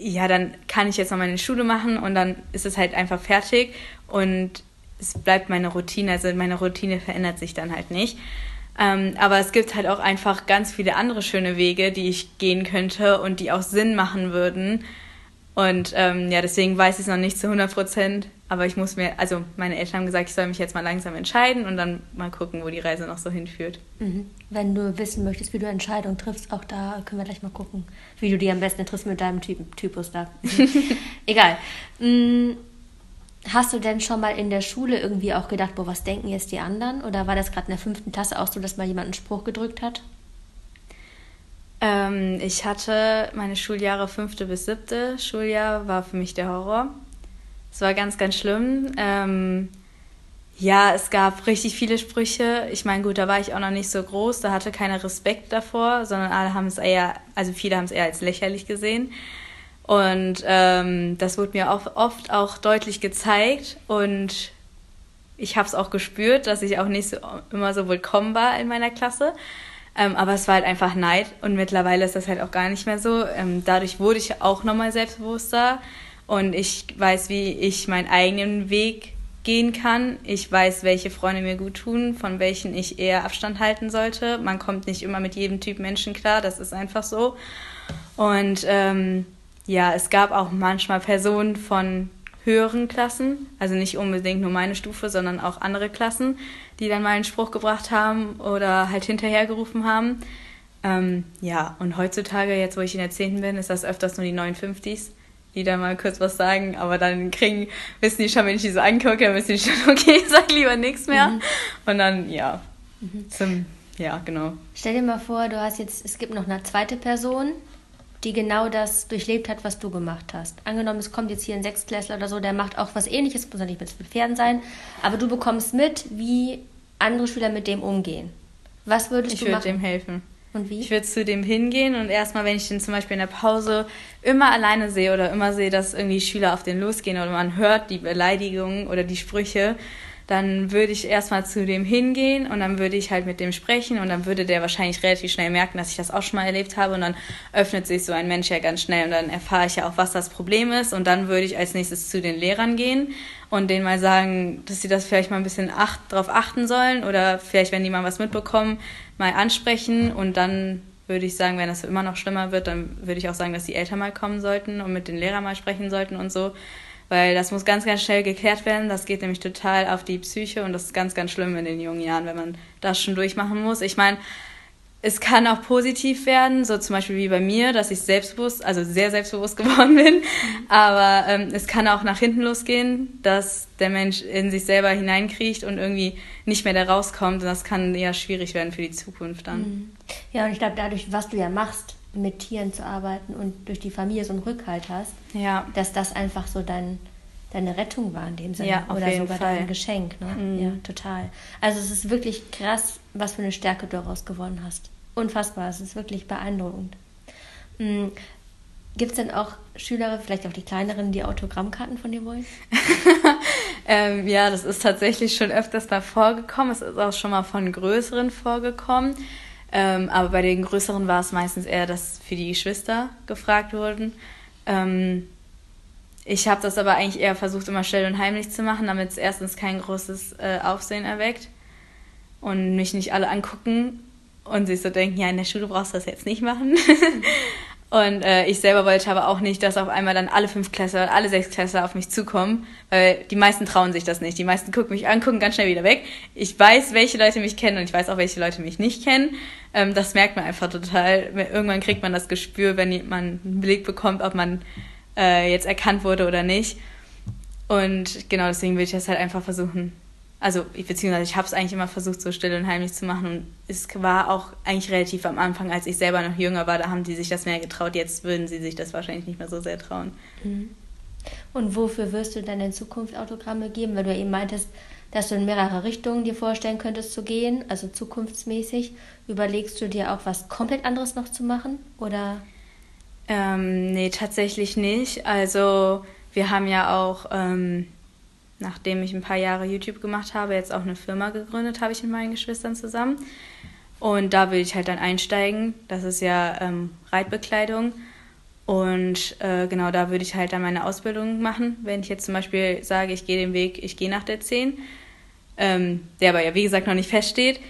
ja, dann kann ich jetzt noch meine Schule machen und dann ist es halt einfach fertig und es bleibt meine Routine. Also meine Routine verändert sich dann halt nicht. Ähm, aber es gibt halt auch einfach ganz viele andere schöne Wege, die ich gehen könnte und die auch Sinn machen würden. Und ähm, ja, deswegen weiß ich es noch nicht zu 100 Prozent. Aber ich muss mir, also meine Eltern haben gesagt, ich soll mich jetzt mal langsam entscheiden und dann mal gucken, wo die Reise noch so hinführt. Mhm. Wenn du wissen möchtest, wie du Entscheidungen triffst, auch da können wir gleich mal gucken, wie du die am besten triffst mit deinem Typ, Typus da. *laughs* Egal. Mhm. Hast du denn schon mal in der Schule irgendwie auch gedacht, boah, was denken jetzt die anderen? Oder war das gerade in der fünften Klasse auch so, dass mal jemand einen Spruch gedrückt hat? Ähm, ich hatte meine Schuljahre fünfte bis siebte Schuljahr, war für mich der Horror. Es war ganz, ganz schlimm. Ähm, ja, es gab richtig viele Sprüche. Ich meine, gut, da war ich auch noch nicht so groß, da hatte keiner Respekt davor, sondern alle haben es eher, also viele haben es eher als lächerlich gesehen. Und ähm, das wurde mir auch oft auch deutlich gezeigt und ich habe es auch gespürt, dass ich auch nicht so, immer so willkommen war in meiner Klasse. Ähm, aber es war halt einfach Neid und mittlerweile ist das halt auch gar nicht mehr so. Ähm, dadurch wurde ich auch nochmal selbstbewusster und ich weiß, wie ich meinen eigenen Weg gehen kann. Ich weiß, welche Freunde mir gut tun, von welchen ich eher Abstand halten sollte. Man kommt nicht immer mit jedem Typ Menschen klar, das ist einfach so. Und ähm, ja, es gab auch manchmal Personen von höheren Klassen, also nicht unbedingt nur meine Stufe, sondern auch andere Klassen, die dann mal einen Spruch gebracht haben oder halt hinterhergerufen haben. Ähm, ja, und heutzutage, jetzt wo ich in der 10. bin, ist das öfters nur die 59s, die da mal kurz was sagen, aber dann kriegen, wissen die schon, wenn ich die so angucke, dann wissen die schon, *laughs* okay, sag lieber nichts mehr. Mhm. Und dann, ja, mhm. zum, ja, genau. Stell dir mal vor, du hast jetzt, es gibt noch eine zweite Person, die genau das durchlebt hat, was du gemacht hast. Angenommen, es kommt jetzt hier ein Sechstklässler oder so, der macht auch was ähnliches, muss ja nicht mit Pferden sein, aber du bekommst mit, wie andere Schüler mit dem umgehen. Was würdest ich du machen? Ich würde dem helfen. Und wie? Ich würde zu dem hingehen und erstmal, wenn ich den zum Beispiel in der Pause immer alleine sehe oder immer sehe, dass irgendwie Schüler auf den losgehen oder man hört die Beleidigungen oder die Sprüche, dann würde ich erstmal zu dem hingehen und dann würde ich halt mit dem sprechen und dann würde der wahrscheinlich relativ schnell merken, dass ich das auch schon mal erlebt habe und dann öffnet sich so ein Mensch ja ganz schnell und dann erfahre ich ja auch, was das Problem ist und dann würde ich als nächstes zu den Lehrern gehen und denen mal sagen, dass sie das vielleicht mal ein bisschen acht, drauf achten sollen oder vielleicht, wenn die mal was mitbekommen, mal ansprechen und dann würde ich sagen, wenn das immer noch schlimmer wird, dann würde ich auch sagen, dass die Eltern mal kommen sollten und mit den Lehrern mal sprechen sollten und so weil das muss ganz, ganz schnell geklärt werden. Das geht nämlich total auf die Psyche und das ist ganz, ganz schlimm in den jungen Jahren, wenn man das schon durchmachen muss. Ich meine, es kann auch positiv werden, so zum Beispiel wie bei mir, dass ich selbstbewusst, also sehr selbstbewusst *laughs* geworden bin. Aber ähm, es kann auch nach hinten losgehen, dass der Mensch in sich selber hineinkriecht und irgendwie nicht mehr da rauskommt. Und das kann eher schwierig werden für die Zukunft dann. Mhm. Ja, und ich glaube, dadurch, was du ja machst, mit Tieren zu arbeiten und durch die Familie so einen Rückhalt hast, ja. dass das einfach so dein, deine Rettung war in dem Sinne. Ja, oder sogar Fall. dein Geschenk. Ne? Mhm. Ja, total. Also es ist wirklich krass, was für eine Stärke du daraus gewonnen hast. Unfassbar, es ist wirklich beeindruckend. Mhm. Gibt es denn auch Schüler, vielleicht auch die kleineren, die Autogrammkarten von dir wollen? *laughs* ähm, ja, das ist tatsächlich schon öfters mal vorgekommen. Es ist auch schon mal von größeren vorgekommen. Ähm, aber bei den größeren war es meistens eher, dass für die Geschwister gefragt wurden. Ähm, ich habe das aber eigentlich eher versucht, immer still und heimlich zu machen, damit es erstens kein großes äh, Aufsehen erweckt und mich nicht alle angucken und sich so denken, ja, in der Schule brauchst du das jetzt nicht machen. *laughs* Und äh, ich selber wollte aber auch nicht, dass auf einmal dann alle fünf Klässler, alle sechs Klässler auf mich zukommen, weil die meisten trauen sich das nicht. Die meisten gucken mich an, gucken ganz schnell wieder weg. Ich weiß, welche Leute mich kennen und ich weiß auch, welche Leute mich nicht kennen. Ähm, das merkt man einfach total. Irgendwann kriegt man das Gespür, wenn man einen Blick bekommt, ob man äh, jetzt erkannt wurde oder nicht. Und genau deswegen will ich das halt einfach versuchen, also beziehungsweise ich habe es eigentlich immer versucht, so still und heimlich zu machen. Und es war auch eigentlich relativ am Anfang, als ich selber noch jünger war, da haben die sich das mehr getraut. Jetzt würden sie sich das wahrscheinlich nicht mehr so sehr trauen. Mhm. Und wofür wirst du dann in Zukunft Autogramme geben? Weil du eben meintest, dass du in mehrere Richtungen dir vorstellen könntest zu gehen, also zukunftsmäßig. Überlegst du dir auch was komplett anderes noch zu machen? Oder? Ähm, nee, tatsächlich nicht. Also wir haben ja auch. Ähm, nachdem ich ein paar Jahre YouTube gemacht habe, jetzt auch eine Firma gegründet habe ich mit meinen Geschwistern zusammen. Und da will ich halt dann einsteigen. Das ist ja ähm, Reitbekleidung. Und äh, genau da würde ich halt dann meine Ausbildung machen. Wenn ich jetzt zum Beispiel sage, ich gehe den Weg, ich gehe nach der 10, ähm, der aber ja wie gesagt noch nicht feststeht.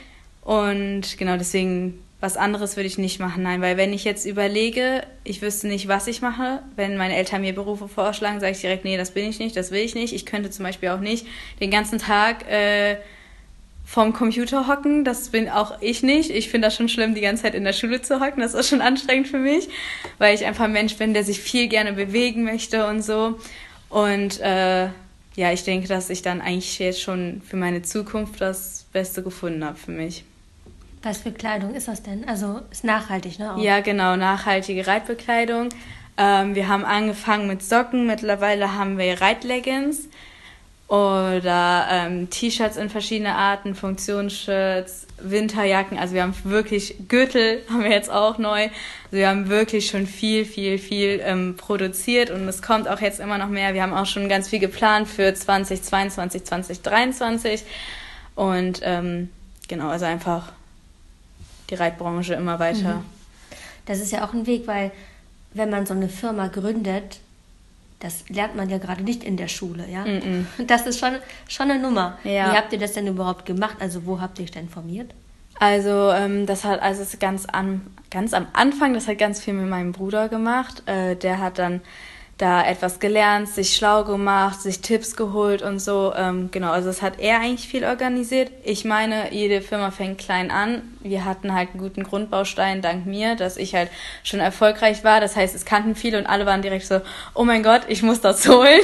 Und genau deswegen was anderes würde ich nicht machen, nein, weil wenn ich jetzt überlege, ich wüsste nicht, was ich mache, wenn meine Eltern mir Berufe vorschlagen, sage ich direkt, nee, das bin ich nicht, das will ich nicht. Ich könnte zum Beispiel auch nicht den ganzen Tag äh, vorm Computer hocken, das bin auch ich nicht. Ich finde das schon schlimm, die ganze Zeit in der Schule zu hocken, das ist schon anstrengend für mich, weil ich einfach ein Mensch bin, der sich viel gerne bewegen möchte und so. Und äh, ja, ich denke, dass ich dann eigentlich jetzt schon für meine Zukunft das Beste gefunden habe für mich. Was für Kleidung ist das denn? Also ist nachhaltig, ne? Auch. Ja, genau, nachhaltige Reitbekleidung. Ähm, wir haben angefangen mit Socken, mittlerweile haben wir Reitleggings oder ähm, T-Shirts in verschiedene Arten, Funktionsshirts, Winterjacken. Also wir haben wirklich Gürtel *laughs* haben wir jetzt auch neu. Also wir haben wirklich schon viel, viel, viel ähm, produziert und es kommt auch jetzt immer noch mehr. Wir haben auch schon ganz viel geplant für 2022, 2023 und ähm, genau, also einfach die Reitbranche immer weiter. Mhm. Das ist ja auch ein Weg, weil wenn man so eine Firma gründet, das lernt man ja gerade nicht in der Schule, ja. Mm -mm. *laughs* Das ist schon, schon eine Nummer. Ja. Wie habt ihr das denn überhaupt gemacht? Also wo habt ihr euch denn informiert? Also ähm, das hat also ganz an, ganz am Anfang, das hat ganz viel mit meinem Bruder gemacht. Äh, der hat dann da etwas gelernt, sich schlau gemacht, sich Tipps geholt und so. Ähm, genau, also das hat er eigentlich viel organisiert. Ich meine, jede Firma fängt klein an. Wir hatten halt einen guten Grundbaustein dank mir, dass ich halt schon erfolgreich war. Das heißt, es kannten viele und alle waren direkt so, oh mein Gott, ich muss das *laughs* holen.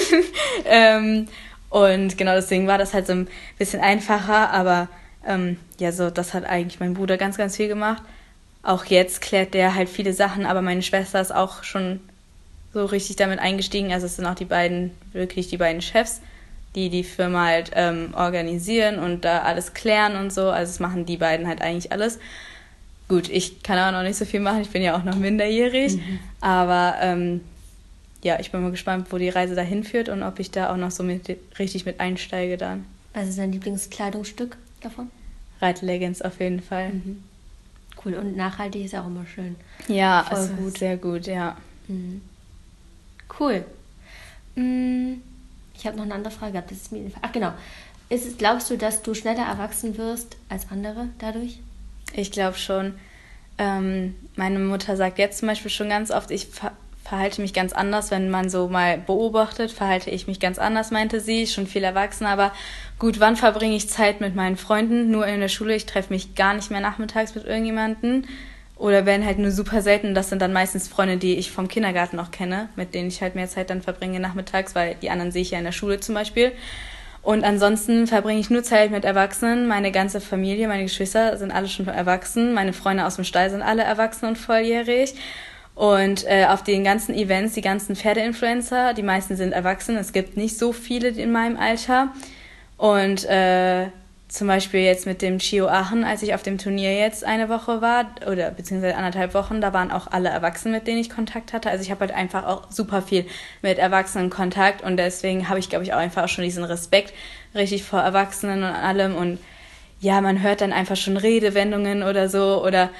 ähm, und genau deswegen war das halt so ein bisschen einfacher, aber ähm, ja, so, das hat eigentlich mein Bruder ganz, ganz viel gemacht. Auch jetzt klärt der halt viele Sachen, aber meine Schwester ist auch schon so richtig damit eingestiegen. Also es sind auch die beiden, wirklich die beiden Chefs, die die Firma halt ähm, organisieren und da alles klären und so. Also es machen die beiden halt eigentlich alles. Gut, ich kann auch noch nicht so viel machen, ich bin ja auch noch minderjährig, mhm. aber ähm, ja, ich bin mal gespannt, wo die Reise dahin führt und ob ich da auch noch so mit, richtig mit einsteige dann. Was ist dein Lieblingskleidungsstück davon? Reitleggings auf jeden Fall. Mhm. Cool, und nachhaltig ist auch immer schön. Ja, Voll also gut. sehr gut, ja. Mhm. Cool. Mm, ich habe noch eine andere Frage gehabt. Das ist mir Ach genau. Ist es, glaubst du, dass du schneller erwachsen wirst als andere dadurch? Ich glaube schon. Ähm, meine Mutter sagt jetzt zum Beispiel schon ganz oft, ich ver verhalte mich ganz anders, wenn man so mal beobachtet, verhalte ich mich ganz anders, meinte sie, schon viel erwachsen, aber gut, wann verbringe ich Zeit mit meinen Freunden? Nur in der Schule, ich treffe mich gar nicht mehr nachmittags mit irgendjemandem. Oder werden halt nur super selten. Das sind dann meistens Freunde, die ich vom Kindergarten noch kenne, mit denen ich halt mehr Zeit dann verbringe nachmittags, weil die anderen sehe ich ja in der Schule zum Beispiel. Und ansonsten verbringe ich nur Zeit mit Erwachsenen. Meine ganze Familie, meine Geschwister sind alle schon erwachsen. Meine Freunde aus dem Stall sind alle erwachsen und volljährig. Und äh, auf den ganzen Events, die ganzen Pferdeinfluencer, die meisten sind erwachsen. Es gibt nicht so viele in meinem Alter. Und äh, zum Beispiel jetzt mit dem Chio Aachen, als ich auf dem Turnier jetzt eine Woche war, oder beziehungsweise anderthalb Wochen, da waren auch alle Erwachsenen, mit denen ich Kontakt hatte. Also ich habe halt einfach auch super viel mit Erwachsenen Kontakt und deswegen habe ich, glaube ich, auch einfach auch schon diesen Respekt richtig vor Erwachsenen und allem. Und ja, man hört dann einfach schon Redewendungen oder so oder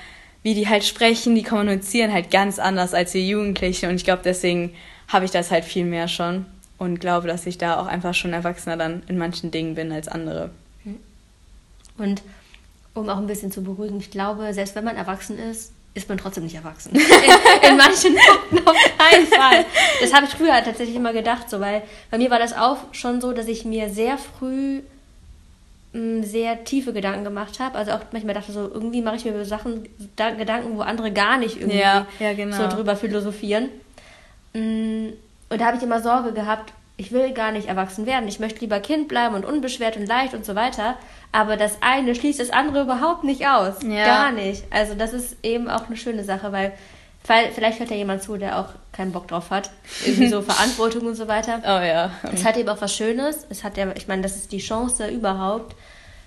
wie die halt sprechen, die kommunizieren halt ganz anders als die Jugendlichen und ich glaube, deswegen habe ich das halt viel mehr schon und glaube, dass ich da auch einfach schon erwachsener dann in manchen Dingen bin als andere. Und um auch ein bisschen zu beruhigen, ich glaube, selbst wenn man erwachsen ist, ist man trotzdem nicht erwachsen. *laughs* In, in manchen Punkten auf keinen Fall. Das habe ich früher halt tatsächlich immer gedacht, so, weil bei mir war das auch schon so, dass ich mir sehr früh mh, sehr tiefe Gedanken gemacht habe. Also auch manchmal dachte so, irgendwie mache ich mir über Sachen da, Gedanken, wo andere gar nicht irgendwie Ja, ja, genau. so drüber philosophieren. Mm, Und da habe ich immer Sorge gehabt, ich will gar nicht erwachsen werden. Ich möchte lieber Kind bleiben und unbeschwert und leicht und so weiter. Aber das eine schließt das andere überhaupt nicht aus. Ja. Gar nicht. Also das ist eben auch eine schöne Sache, weil weil- vielleicht hört ja jemand zu, der auch keinen Bock drauf hat. Irgendwie so *laughs* Verantwortung und so weiter. Oh ja. Es hat eben auch was Schönes. Es hat ja, ich meine, das ist die Chance überhaupt,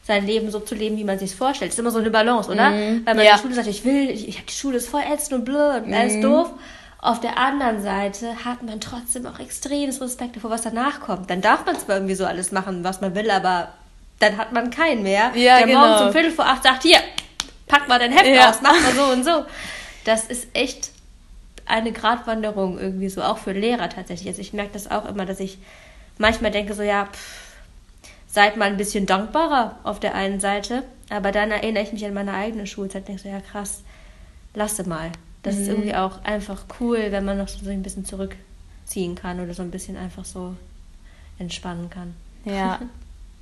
sein Leben so zu leben, wie man sich vorstellt. Es ist immer so eine Balance, oder? Weil man Ja. in der Schule sagt, ich will, ich, ich die Schule ist voll ätzend und blöd und alles doof. Auf der anderen Seite hat man trotzdem auch extremes Respekt davor, was danach kommt. Dann darf man zwar irgendwie so alles machen, was man will, aber dann hat man keinen mehr, Ja, der genau. morgens um Viertel vor acht sagt, hier, pack mal dein Heft Ja. aus, mach mal so und so. Das ist echt eine Gratwanderung irgendwie so, auch für Lehrer tatsächlich. Also ich merke das auch immer, dass ich manchmal denke so, ja, pff, seid mal ein bisschen dankbarer auf der einen Seite, aber dann erinnere ich mich an meine eigene Schulzeit und denke so, ja krass, lasse mal. Das ist irgendwie auch einfach cool, wenn man noch so ein bisschen zurückziehen kann oder so ein bisschen einfach so entspannen kann. Ja. *laughs*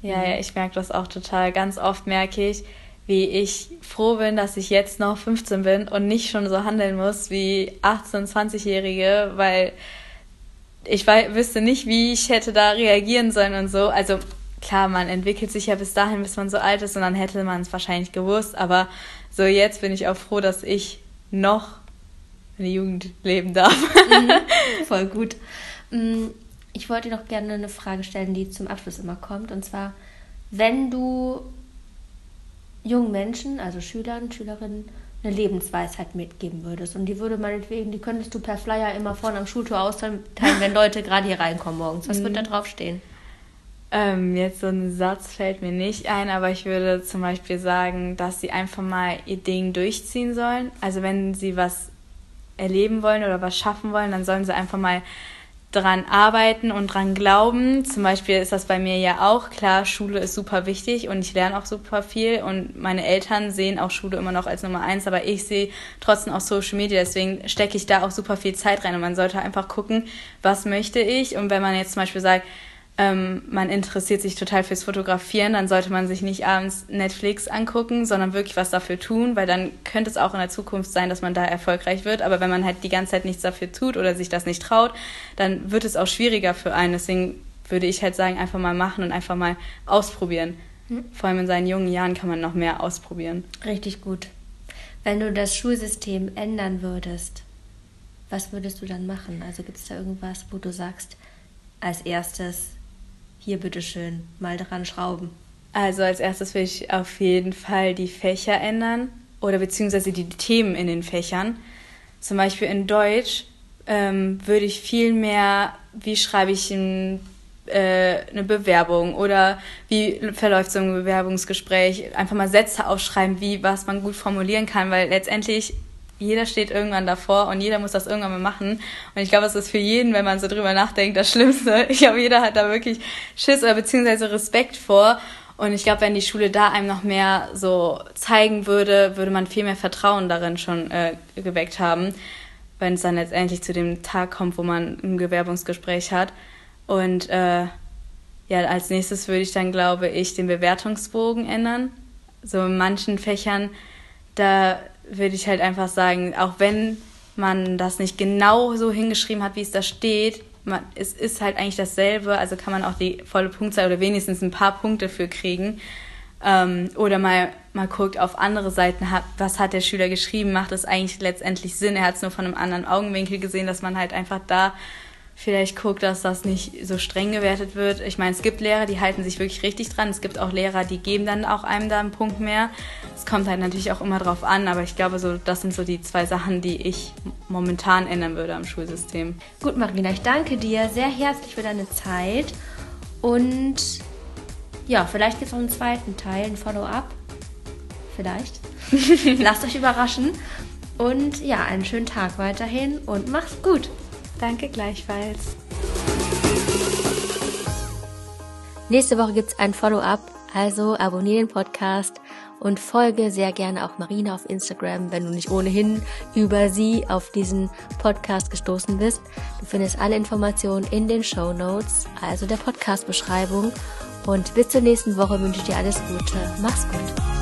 Ja, ja, ich merke das auch total. Ganz oft merke ich, wie ich froh bin, dass ich jetzt noch 15 bin und nicht schon so handeln muss wie 18-, 20-Jährige, weil ich wüsste nicht, wie ich hätte da reagieren sollen und so. Also klar, man entwickelt sich ja bis dahin, bis man so alt ist und dann hätte man es wahrscheinlich gewusst. Aber so jetzt bin ich auch froh, dass ich noch eine Jugend leben darf. *laughs* Voll gut. Mm, Ich wollte dir noch gerne eine Frage stellen, die zum Abschluss immer kommt. Und zwar, wenn du jungen Menschen, also Schülern, Schülerinnen, eine Lebensweisheit mitgeben würdest und die würde meinetwegen, die könntest du per Flyer immer vorne am Schultor austeilen, wenn Leute gerade hier reinkommen morgens. Was wird da drauf stehen? Ähm, jetzt so ein Satz fällt mir nicht ein, aber ich würde zum Beispiel sagen, dass sie einfach mal ihr Ding durchziehen sollen. Also wenn sie was erleben wollen oder was schaffen wollen, dann sollen sie einfach mal dran arbeiten und dran glauben. Zum Beispiel ist das bei mir ja auch klar, Schule ist super wichtig und ich lerne auch super viel und meine Eltern sehen auch Schule immer noch als Nummer eins, aber ich sehe trotzdem auch Social Media, deswegen stecke ich da auch super viel Zeit rein und man sollte einfach gucken, was möchte ich und wenn man jetzt zum Beispiel sagt, ähm, man interessiert sich total fürs Fotografieren, dann sollte man sich nicht abends Netflix angucken, sondern wirklich was dafür tun, weil dann könnte es auch in der Zukunft sein, dass man da erfolgreich wird. Aber wenn man halt die ganze Zeit nichts dafür tut oder sich das nicht traut, dann wird es auch schwieriger für einen. Deswegen würde ich halt sagen, einfach mal machen und einfach mal ausprobieren. Vor allem in seinen jungen Jahren kann man noch mehr ausprobieren. Richtig gut. Wenn du das Schulsystem ändern würdest, was würdest du dann machen? Also gibt es da irgendwas, wo du sagst, als erstes, hier bitteschön, mal dran schrauben. Also als erstes will ich auf jeden Fall die Fächer ändern oder beziehungsweise die Themen in den Fächern. Zum Beispiel in Deutsch ähm, würde ich viel mehr, wie schreibe ich ein, äh, eine Bewerbung oder wie verläuft so ein Bewerbungsgespräch, einfach mal Sätze aufschreiben, wie was man gut formulieren kann, weil letztendlich jeder steht irgendwann davor und jeder muss das irgendwann mal machen. Und ich glaube, es ist für jeden, wenn man so drüber nachdenkt, das Schlimmste. *laughs* Ich glaube, jeder hat da wirklich Schiss oder beziehungsweise Respekt vor. Und ich glaube, wenn die Schule da einem noch mehr so zeigen würde, würde man viel mehr Vertrauen darin schon äh, geweckt haben, wenn es dann letztendlich zu dem Tag kommt, wo man ein Bewerbungsgespräch hat. Und äh, ja, als nächstes würde ich dann, glaube ich, den Bewertungsbogen ändern. So in manchen Fächern, da würde ich halt einfach sagen, auch wenn man das nicht genau so hingeschrieben hat, wie es da steht, man, es ist halt eigentlich dasselbe, also kann man auch die volle Punktzahl oder wenigstens ein paar Punkte für kriegen. Ähm, oder mal, mal guckt auf andere Seiten, was hat der Schüler geschrieben, macht es eigentlich letztendlich Sinn, er hat es nur von einem anderen Augenwinkel gesehen, dass man halt einfach da vielleicht guckt, dass das nicht so streng gewertet wird. Ich meine, es gibt Lehrer, die halten sich wirklich richtig dran. Es gibt auch Lehrer, die geben dann auch einem da einen Punkt mehr. Es kommt halt natürlich auch immer drauf an, aber ich glaube, so, das sind so die zwei Sachen, die ich momentan ändern würde am Schulsystem. Gut, Marina, ich danke dir sehr herzlich für deine Zeit. Und ja, vielleicht gibt es noch einen zweiten Teil, ein Follow-up. Vielleicht. *laughs* Lasst euch überraschen. Und ja, einen schönen Tag weiterhin und macht's gut. Danke gleichfalls. Nächste Woche gibt es ein Follow-up, also abonniere den Podcast und folge sehr gerne auch Marina auf Instagram, wenn du nicht ohnehin über sie auf diesen Podcast gestoßen bist. Du findest alle Informationen in den Show Notes, also der Podcast-Beschreibung. Und bis zur nächsten Woche wünsche ich dir alles Gute. Mach's gut.